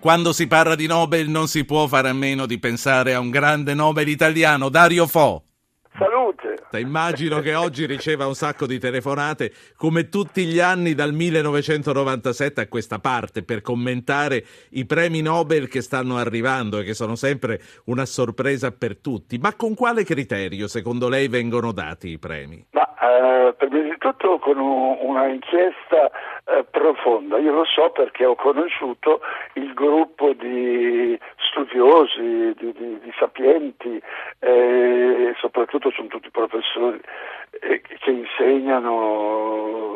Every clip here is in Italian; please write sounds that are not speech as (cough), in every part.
Quando si parla di Nobel non si può fare a meno di pensare a un grande Nobel italiano, Dario Fo. Salute. Immagino che oggi riceva un sacco di telefonate, come tutti gli anni dal 1997 a questa parte, per commentare i premi Nobel che stanno arrivando e che sono sempre una sorpresa per tutti. Ma con quale criterio, secondo lei, vengono dati i premi? Ma eh, prima di tutto con un, una inchiesta eh, profonda. Io lo so perché ho conosciuto il gruppo di studiosi, di, di, di sapienti, eh, soprattutto sono tutti professori eh, che insegnano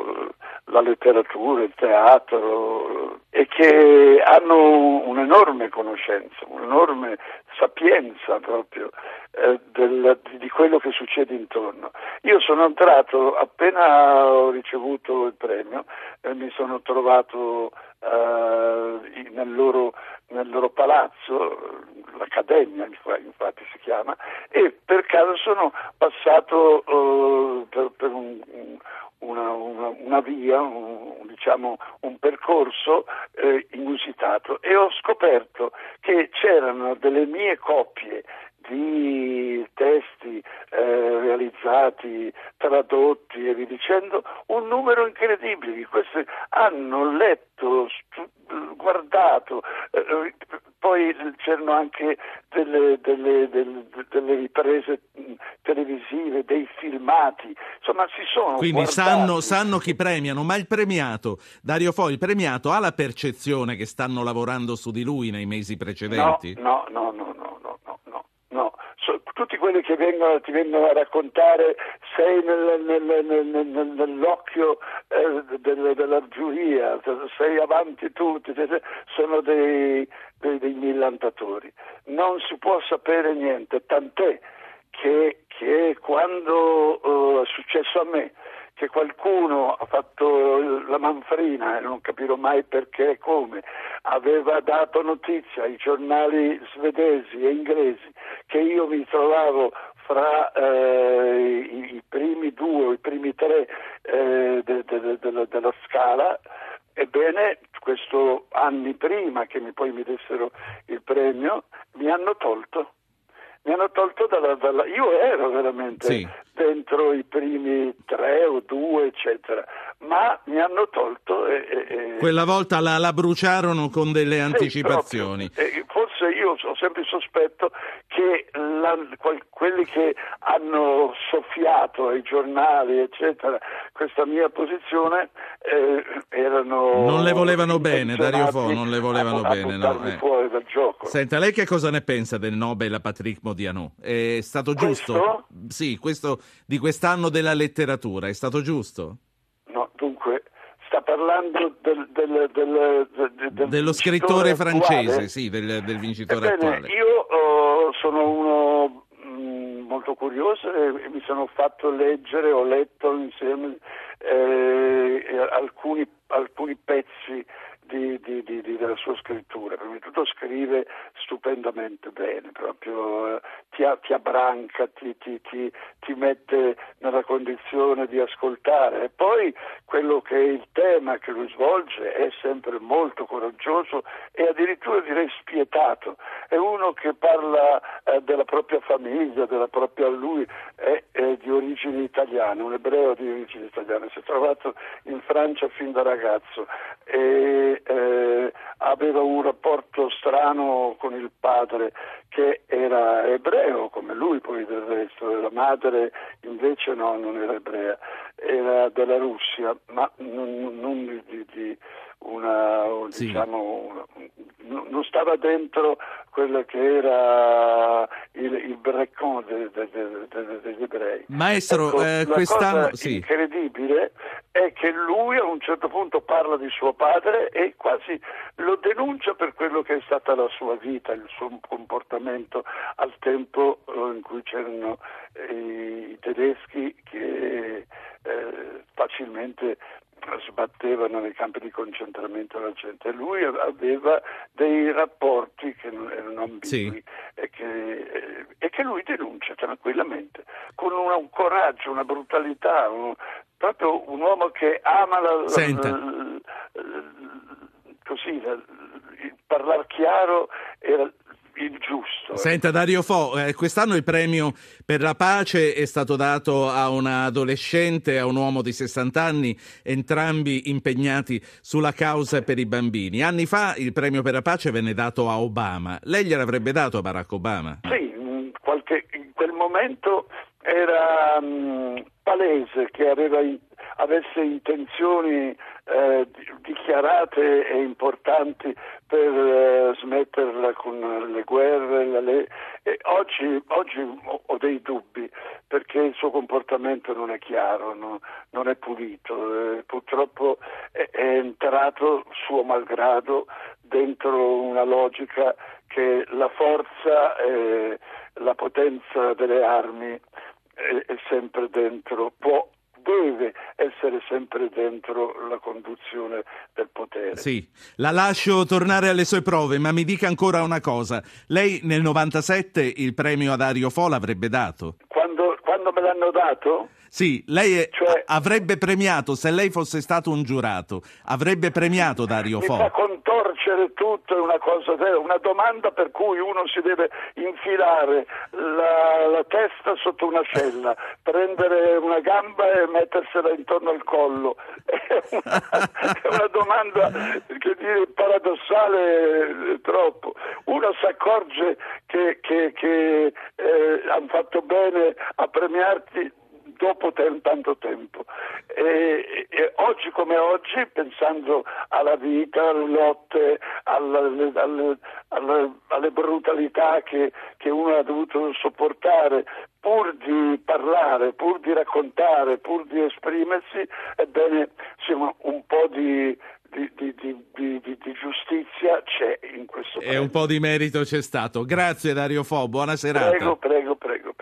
la letteratura, il teatro e che hanno un'enorme conoscenza, un'enorme sapienza proprio eh, del, di quello che succede intorno. Io sono entrato appena ho ricevuto il premio, eh, mi sono trovato eh, nel, loro, nel, loro, palazzo, l'Accademia infatti si chiama, e per caso sono passato eh, per, per un, una, una, una, via, un, diciamo, un percorso eh, inusitato. E ho scoperto che c'erano delle mie copie di testi eh, realizzati, tradotti e via dicendo, un numero incredibile di questi hanno letto, stu- guardato, eh, poi c'erano anche delle, delle, delle, delle, riprese televisive, dei filmati, insomma si sono Quindi sanno, sanno, chi premiano, ma il premiato, Dario Fo, il premiato ha la percezione che stanno lavorando su di lui nei mesi precedenti? No, no, no, no, no tutti quelli che vengono, ti vengono a raccontare sei nel, nel, nel, nell'occhio eh, del, della giuria, sei avanti tutti, sono dei, dei, dei millantatori. Non si può sapere niente, tant'è che, che quando uh, è successo a me, che qualcuno ha fatto la manfrina e non capirò mai perché e come, aveva dato notizia ai giornali svedesi e inglesi che io mi trovavo fra eh, i, i, primi due o i primi tre eh, de, de, de, della scala, ebbene questo anni prima che mi, poi mi dessero il premio mi hanno tolto mi hanno tolto dalla, dalla, io ero veramente sì. dentro i primi tre o due eccetera ma mi hanno tolto e, e, quella volta la, la, bruciarono con delle anticipazioni forse io ho sempre il sospetto che la, quelli che hanno soffiato ai giornali, eccetera, questa mia posizione eh, erano... Non le volevano bene, Dario Fo, non le volevano a, bene. A no, eh. fuori dal gioco. Senta, lei che cosa ne pensa del Nobel a Patrick Modiano? È stato giusto? Questo? Sì, questo di quest'anno della letteratura, è stato giusto? Parlando del, del, del, del dello scrittore francese, sì, del, vincitore Ebbene, attuale. Io uh, sono uno mh, mm, molto curioso e, e, mi sono fatto leggere, ho letto insieme eh, alcuni, alcuni pezzi di, di, di, della sua scrittura. Prima di tutto scrive stupendamente bene, proprio eh, ti, ti, abbranca, ti, ti, ti, mette nella condizione di ascoltare. E poi quello che è il tema che lui svolge è sempre molto coraggioso e addirittura direi spietato. È uno che parla eh, della propria famiglia, della propria lui, è, è di origini italiane, un ebreo di origini italiane, si è trovato in Francia fin da ragazzo. E, eh, aveva un rapporto strano con il padre che era ebreo come lui poi del resto, la madre invece no, non era ebrea, era della Russia, ma non, non di, di, una, sì. diciamo, una, non stava dentro quello che era il, il breccon de, de, de, degli ebrei. Maestro, ecco, eh, quest'anno... Sì. incredibile è che lui a un certo punto parla di suo padre e quasi lo denuncia per quello che è stata la sua vita, il suo comportamento al tempo eh, in cui c'erano eh, i tedeschi che eh, facilmente sbattevano nei campi di concentramento la gente. Lui aveva dei rapporti che non erano ambigui sì. e, che, e, che, lui denuncia tranquillamente, con una, un coraggio, una brutalità, un, proprio un uomo che ama la, Senta. la, la, così, il parlare chiaro era il giusto. Senta Dario Fo, eh, quest'anno il premio per la pace è stato dato a un adolescente e a un uomo di 60 anni, entrambi impegnati sulla causa per i bambini. Anni fa il premio per la pace venne dato a Obama. Lei gliel'avrebbe dato a Barack Obama? Sì, in, qualche, in quel momento era um, palese che aveva, avesse intenzioni eh, dichiarate e importanti per eh, smetterla con le guerre. Le... Oggi, oggi, ho dei dubbi perché il suo comportamento non è chiaro, no? non è pulito, eh, purtroppo è, è entrato suo malgrado dentro una logica che la forza e la potenza delle armi è sempre dentro, può deve essere sempre dentro la conduzione del potere. Sì, la lascio tornare alle sue prove, ma mi dica ancora una cosa. Lei nel 97 il premio ad Ario Fo l'avrebbe dato? Quando, quando me l'hanno dato? Sì, lei è, cioè, avrebbe premiato, se lei fosse stato un giurato, avrebbe premiato Dario Fo. Mi fa contorcere tutto, è una cosa, una domanda per cui uno si deve infilare la, la testa sotto un'ascella, prendere una gamba e mettersela intorno al collo. (laughs) È una, è una domanda che dire paradossale troppo. Uno si accorge che, che, che eh, hanno fatto bene a premiarti dopo tanto tempo. Oggi pensando alla vita, alle lotte, alle, alle, alle, alle brutalità che, che uno ha dovuto sopportare, pur di parlare, pur di raccontare, pur di esprimersi, ebbene insomma, un po' di, di, di, di, giustizia c'è in questo paese. E un po' di merito c'è stato. Grazie Dario Fo, buona serata. Prego, prego, prego.